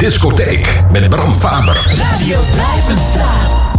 Discotheek met Bram Faber. Radio Blijvenstraat.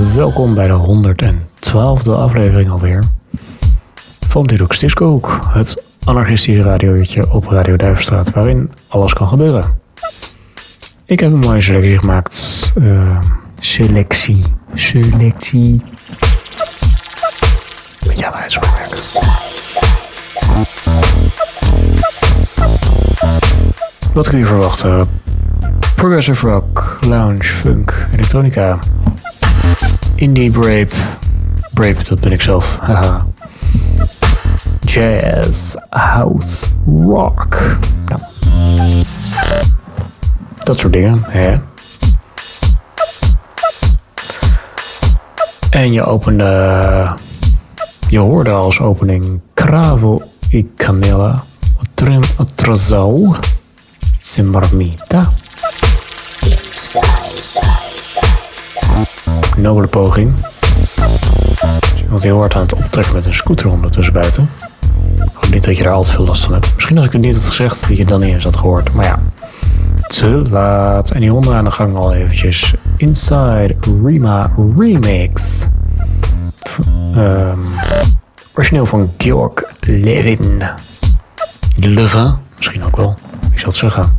Welkom bij de 112e aflevering alweer van Dudux Disco het anarchistische radiootje op Radio Duivenstraat, waarin alles kan gebeuren. Ik heb een mooie selectie gemaakt. eh, selectie. Selectie. Met jouw uitspraak. Wat kun je verwachten? Progressive rock, lounge, funk, elektronica. Indie brave. Brave, dat ben ik zelf. Haha. Jazz, house, rock. Dat soort dingen, hè. En je opende... Je hoorde als opening Cravo y Camilla. Trim atrasau. Simbarmita. Nobele poging. Want heel hard aan het optrekken met een scooter ondertussen buiten. Hoop niet dat je daar al te veel last van hebt. Misschien als ik het niet had gezegd, dat je het dan niet eens had gehoord. Maar ja, te laat. En die honden aan de gang al eventjes. Inside Rima Remix. Ehm, origineel van Georg Levin. Levin, misschien ook wel. Ik zal het zeggen.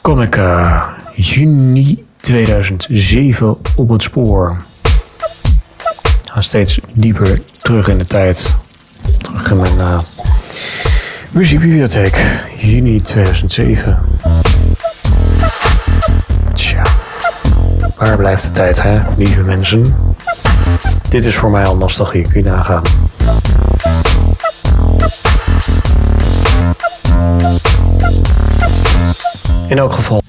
Kom ik eh, juni 2007 op het spoor. Ga steeds dieper terug in de tijd. Terug in mijn uh, muziekbibliotheek. Juni 2007. Tja. Waar blijft de tijd, hè, lieve mensen? Dit is voor mij al nostalgie, kun je nagaan. In elk geval.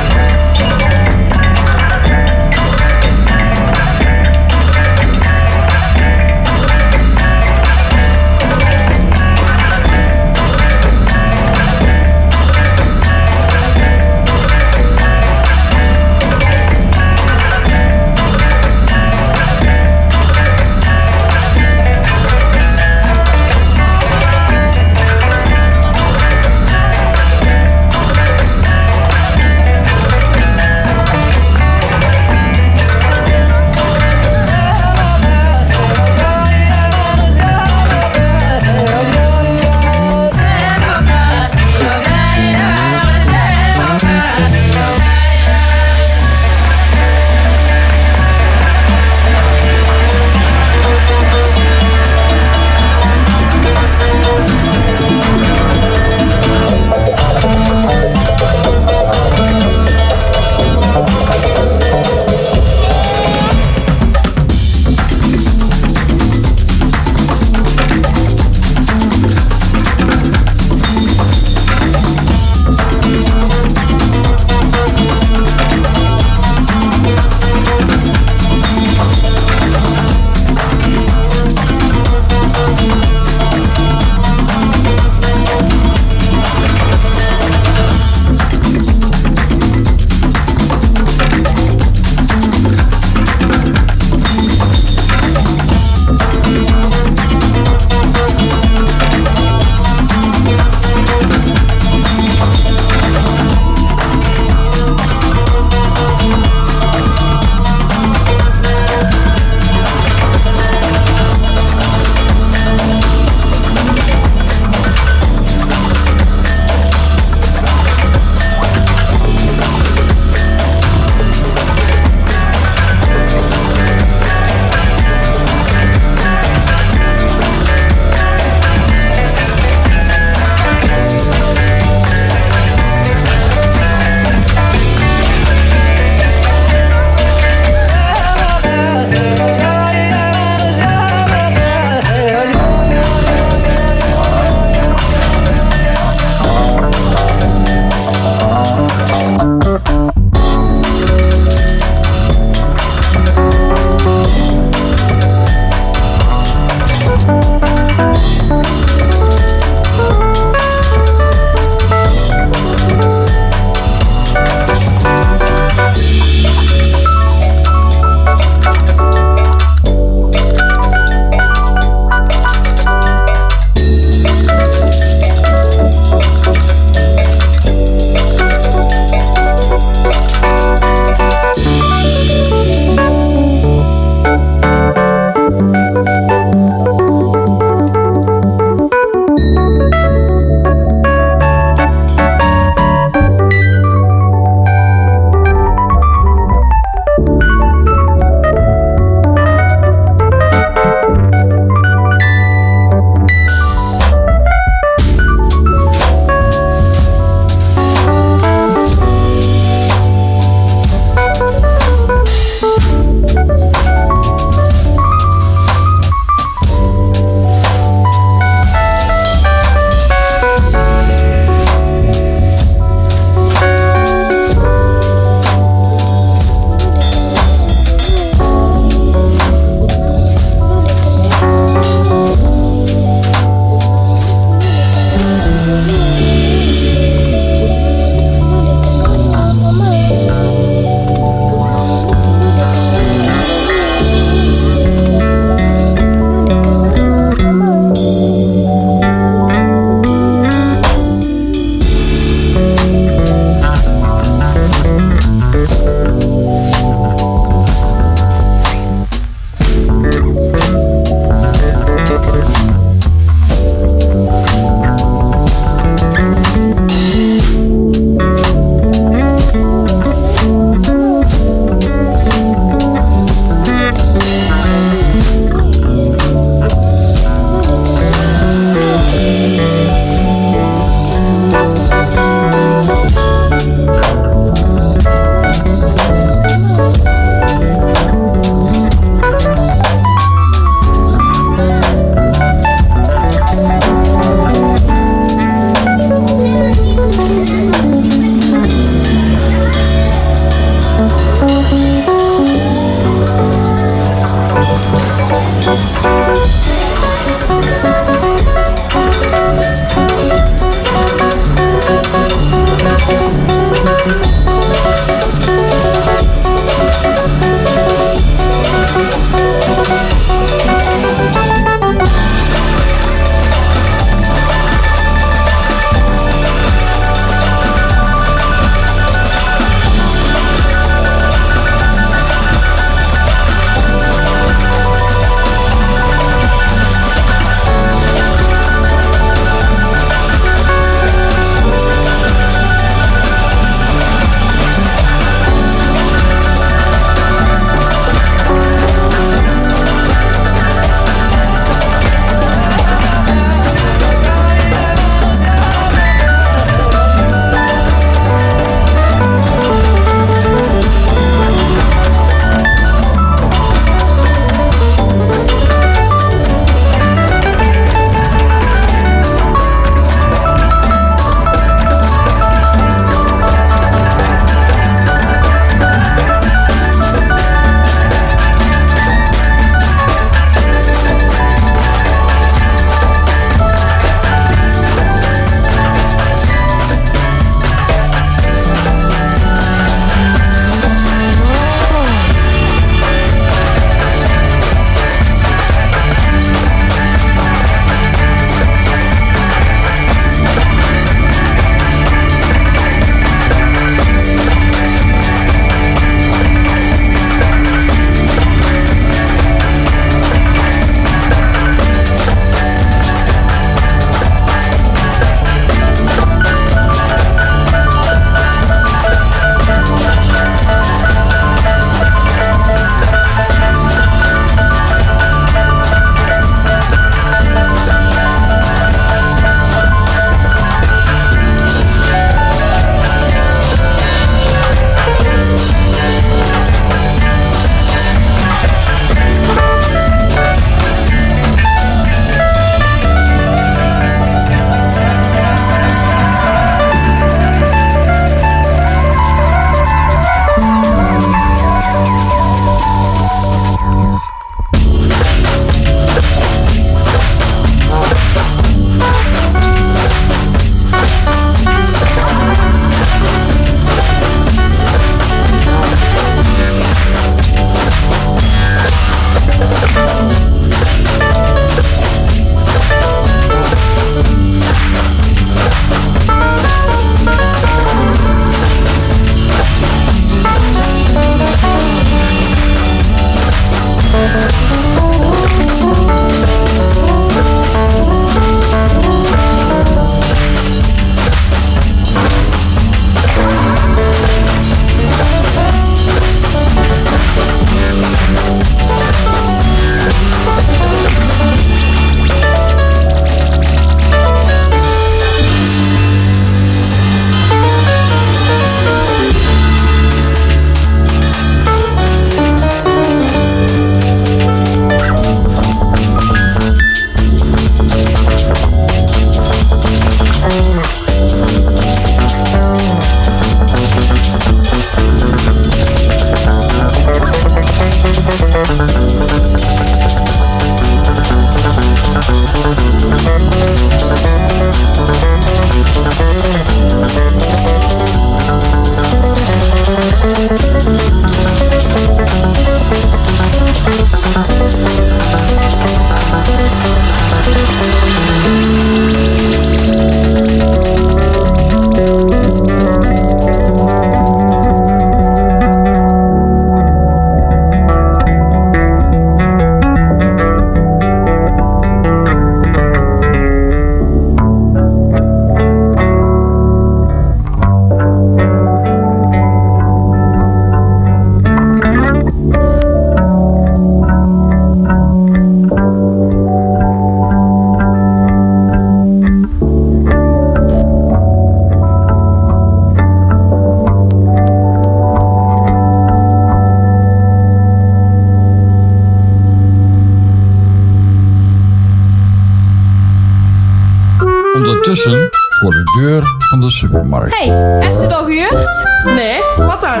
ondertussen voor de deur van de supermarkt. hey, is het al gehuurd? Nee. Wat dan?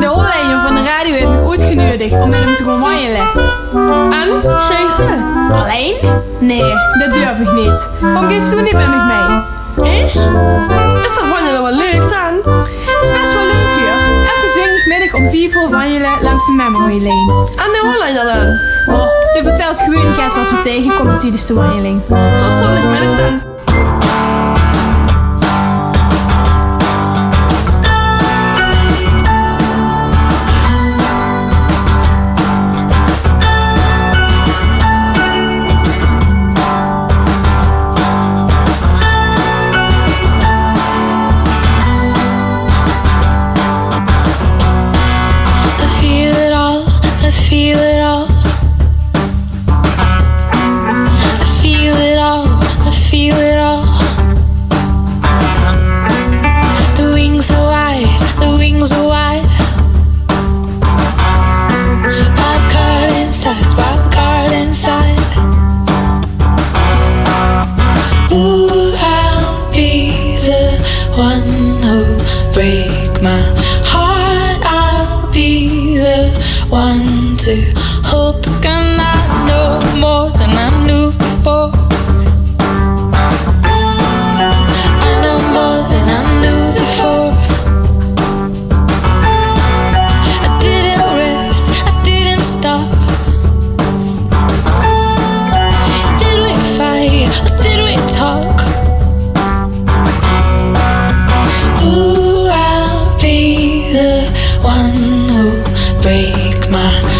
De Hollander van de radio heeft me ooit om met hem te gaan wandelen. En? Gisteren? Alleen? Nee, dat durf ik niet. Kom eens toen niet met me mee. Is? Is dat wandelen wel leuk dan? Het is best wel leuk hier. Elke zondagmiddag om 4 voor wandelen langs de memory lane. En de Hollander dan? Oh, die vertelt gewoon gaat wat we tegenkomen tijdens de wandeling. Tot zondagmiddag dan. one who'll break my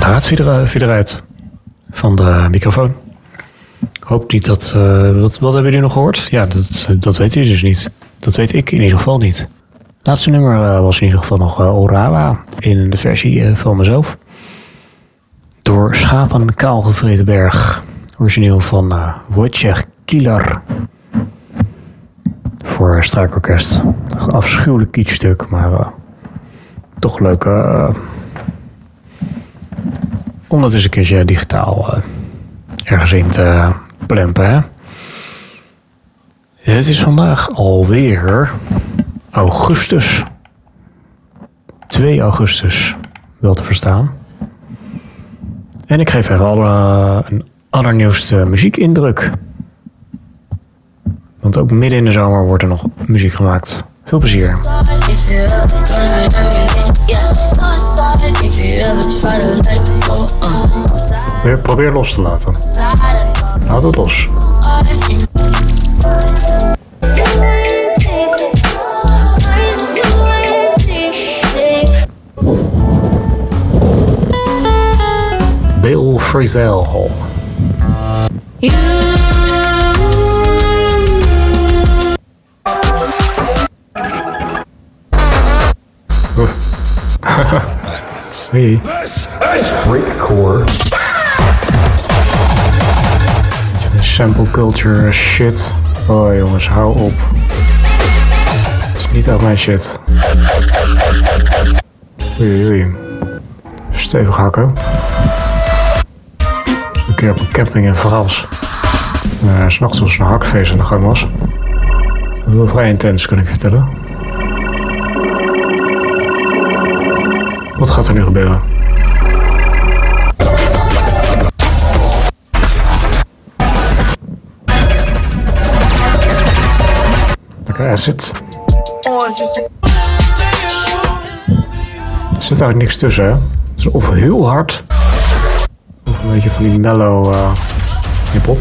Gaat hij er- weer eruit van de microfoon. Ik hoop niet dat... eh, wat, wat hebben jullie nog gehoord? Ja, dat, dat weet jullie dus niet. Dat weet ik in ieder geval niet. Laatste nummer eh, was in ieder geval nog eh, Orawa in de versie eh, van mezelf. Door Schapen Kaalgevreten Berg. Origineel van eh Wojciech Kieler. Voor strijkorkest. Een afschuwelijk kietstuk, maar eh, toch leuk... eh, om dat eens een keertje digitaal eh, ergens in te plempen. Hè? Het is vandaag alweer augustus. 2 augustus, wel te verstaan. En ik geef even alle, een allernieuwste muziekindruk. Want ook midden in de zomer wordt er nog muziek gemaakt. Veel plezier. Probeer, probeer los te laten. Laat het los. Bill Frisell. Hey. Breakcore. Sample culture shit. Oh jongens, hou op. Het is niet uit mijn shit. Oei, oei. Stevig hakken. Een keer op een camping in Frans. Uh, S'nachts was een hakfeest aan de gang was. Wel vrij intens, kan ik vertellen. Wat gaat er nu gebeuren? Lekker acid. Er zit eigenlijk niks tussen, hè? Het is of heel hard, of een beetje van die mellow eh hip-hop.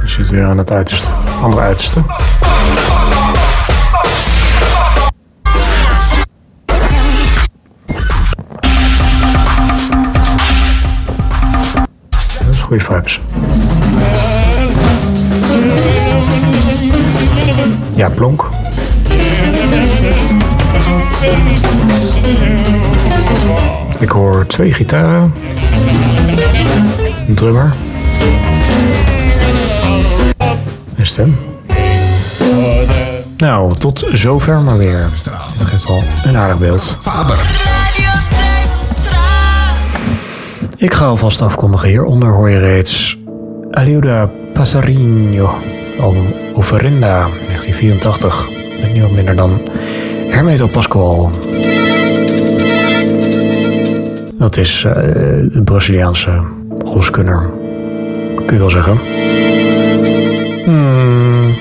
Je zit weer aan het uiterste, andere uiterste. Ja, plonk. Ik hoor twee gitaren. Een drummer. Een stem. Nou, tot zover maar weer. Dit geeft wel een aardig beeld. Faber. Ik ga alvast afkondigen. Hieronder hoor je reeds Aliuda Passarinho, album Ofrenda 1984. Met niemand minder dan Hermeto Pascoal. Dat is eh de Braziliaanse alleskunner, kun je wel zeggen. Hmm.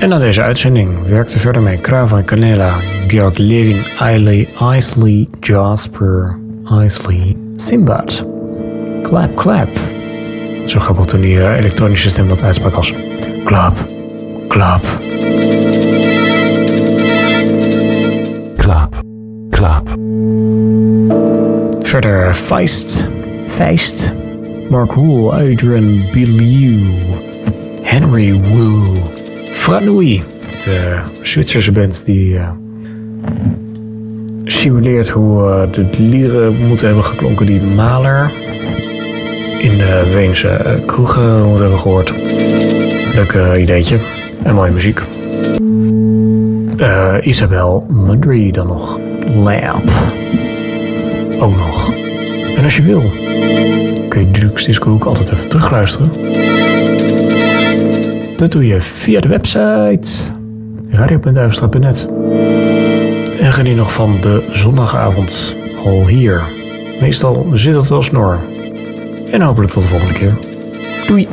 En na deze uitzending werkte verder mee Cravo en Canela, Georg Levin, Isley, Isley, Jasper, Isley, Simbad. Clap, clap. Zo grappig toen die eh, elektronische stem dat uitsprak als klap, klap. Klaap. Klaap. Verder Feist, Feist, Mark Wool, Adrian Bilieu, Henry Wu, Franui, de Zwitserse band die eh, simuleert hoe eh, de lieren moeten hebben geklonken die Maler in de Weense eh, kroegen moeten hebben gehoord. Leuk eh, ideetje en mooie muziek. Isabel Mudry dan nog. Lamp. Ook nog. En als je wil, kun je Drux Disco ook altijd even terugluisteren. Dat doe je via de website radio.duivenstraat.net. En geniet nog van de zondagavond al hier. Meestal zit het wel snor. En hopelijk tot de volgende keer. Doei!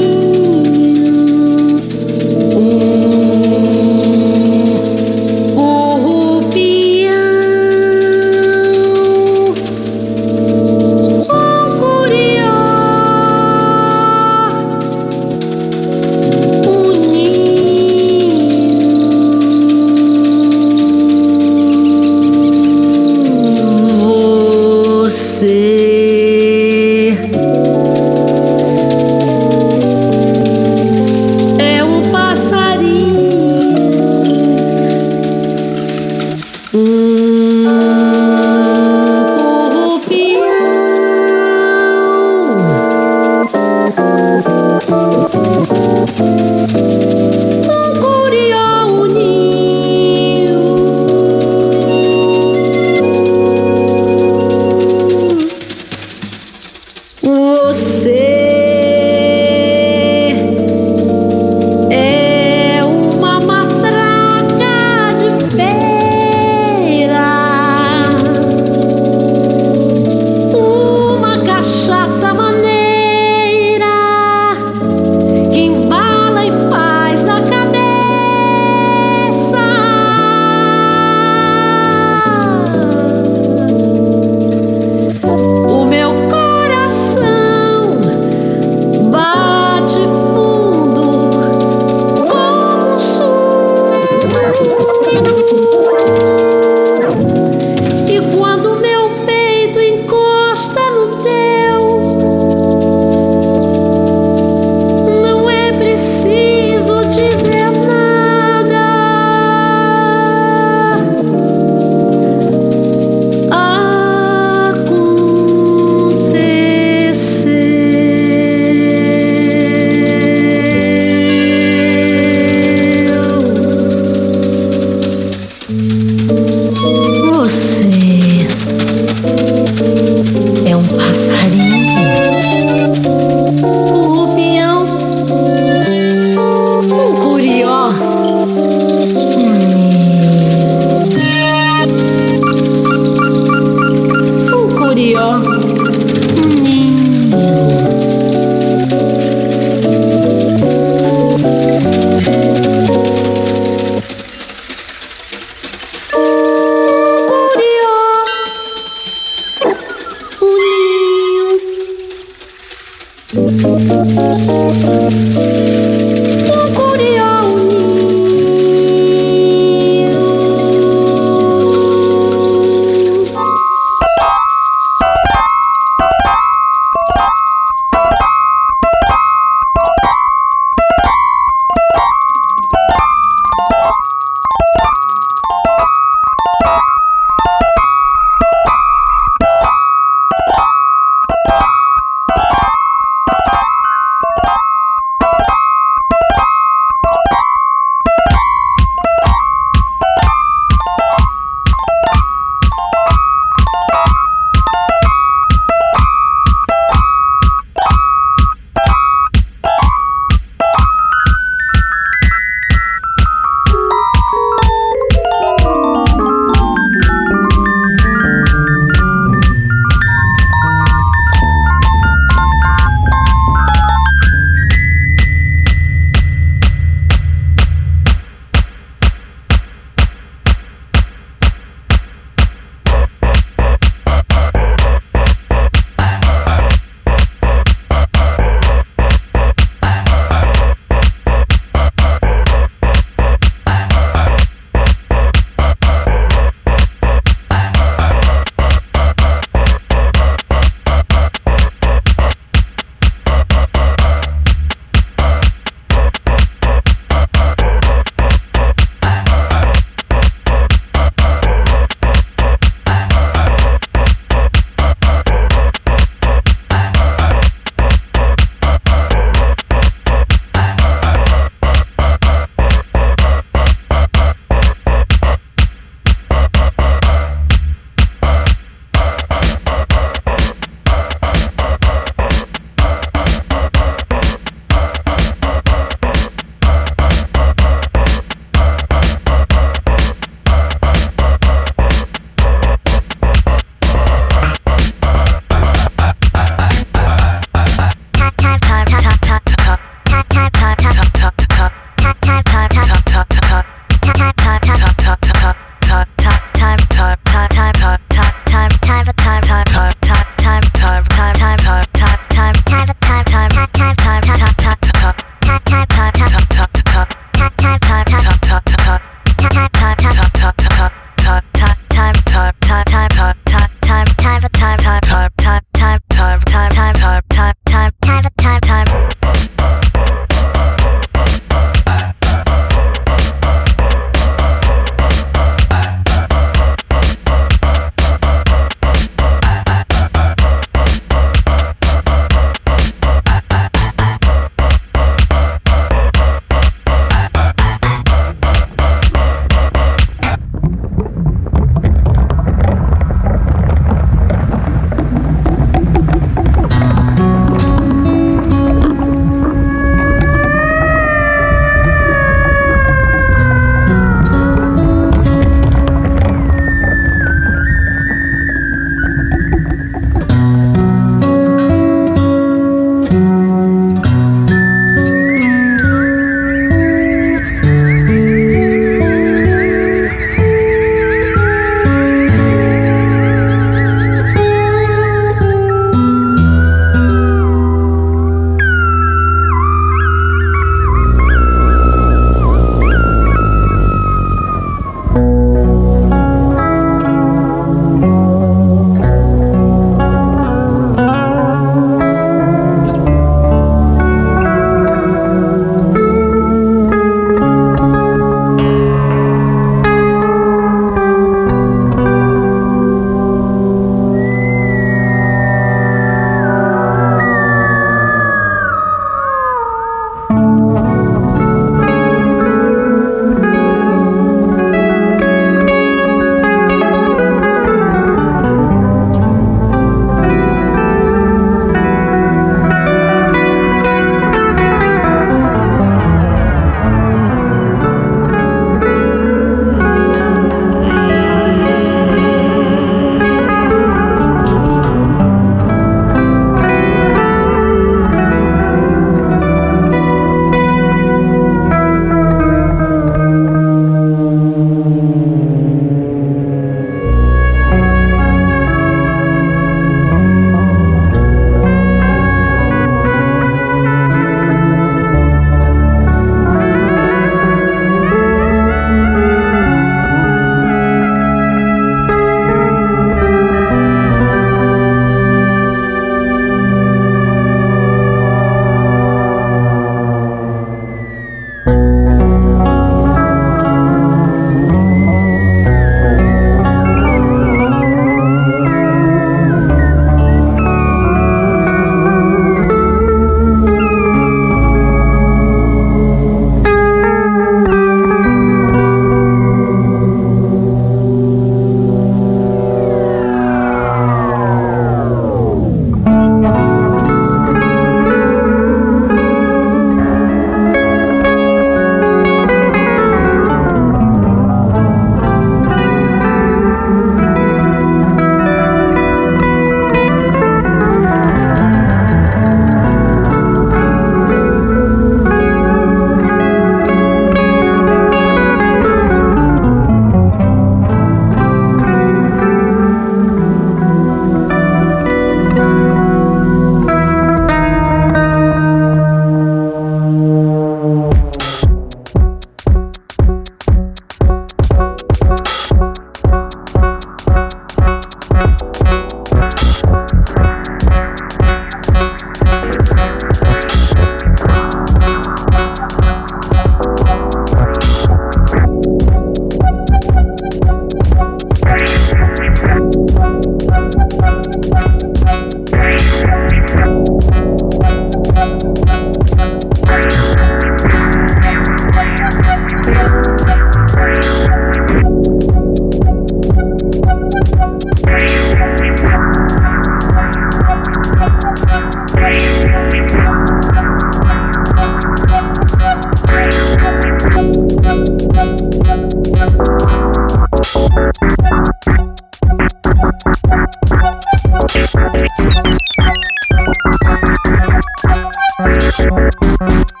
You.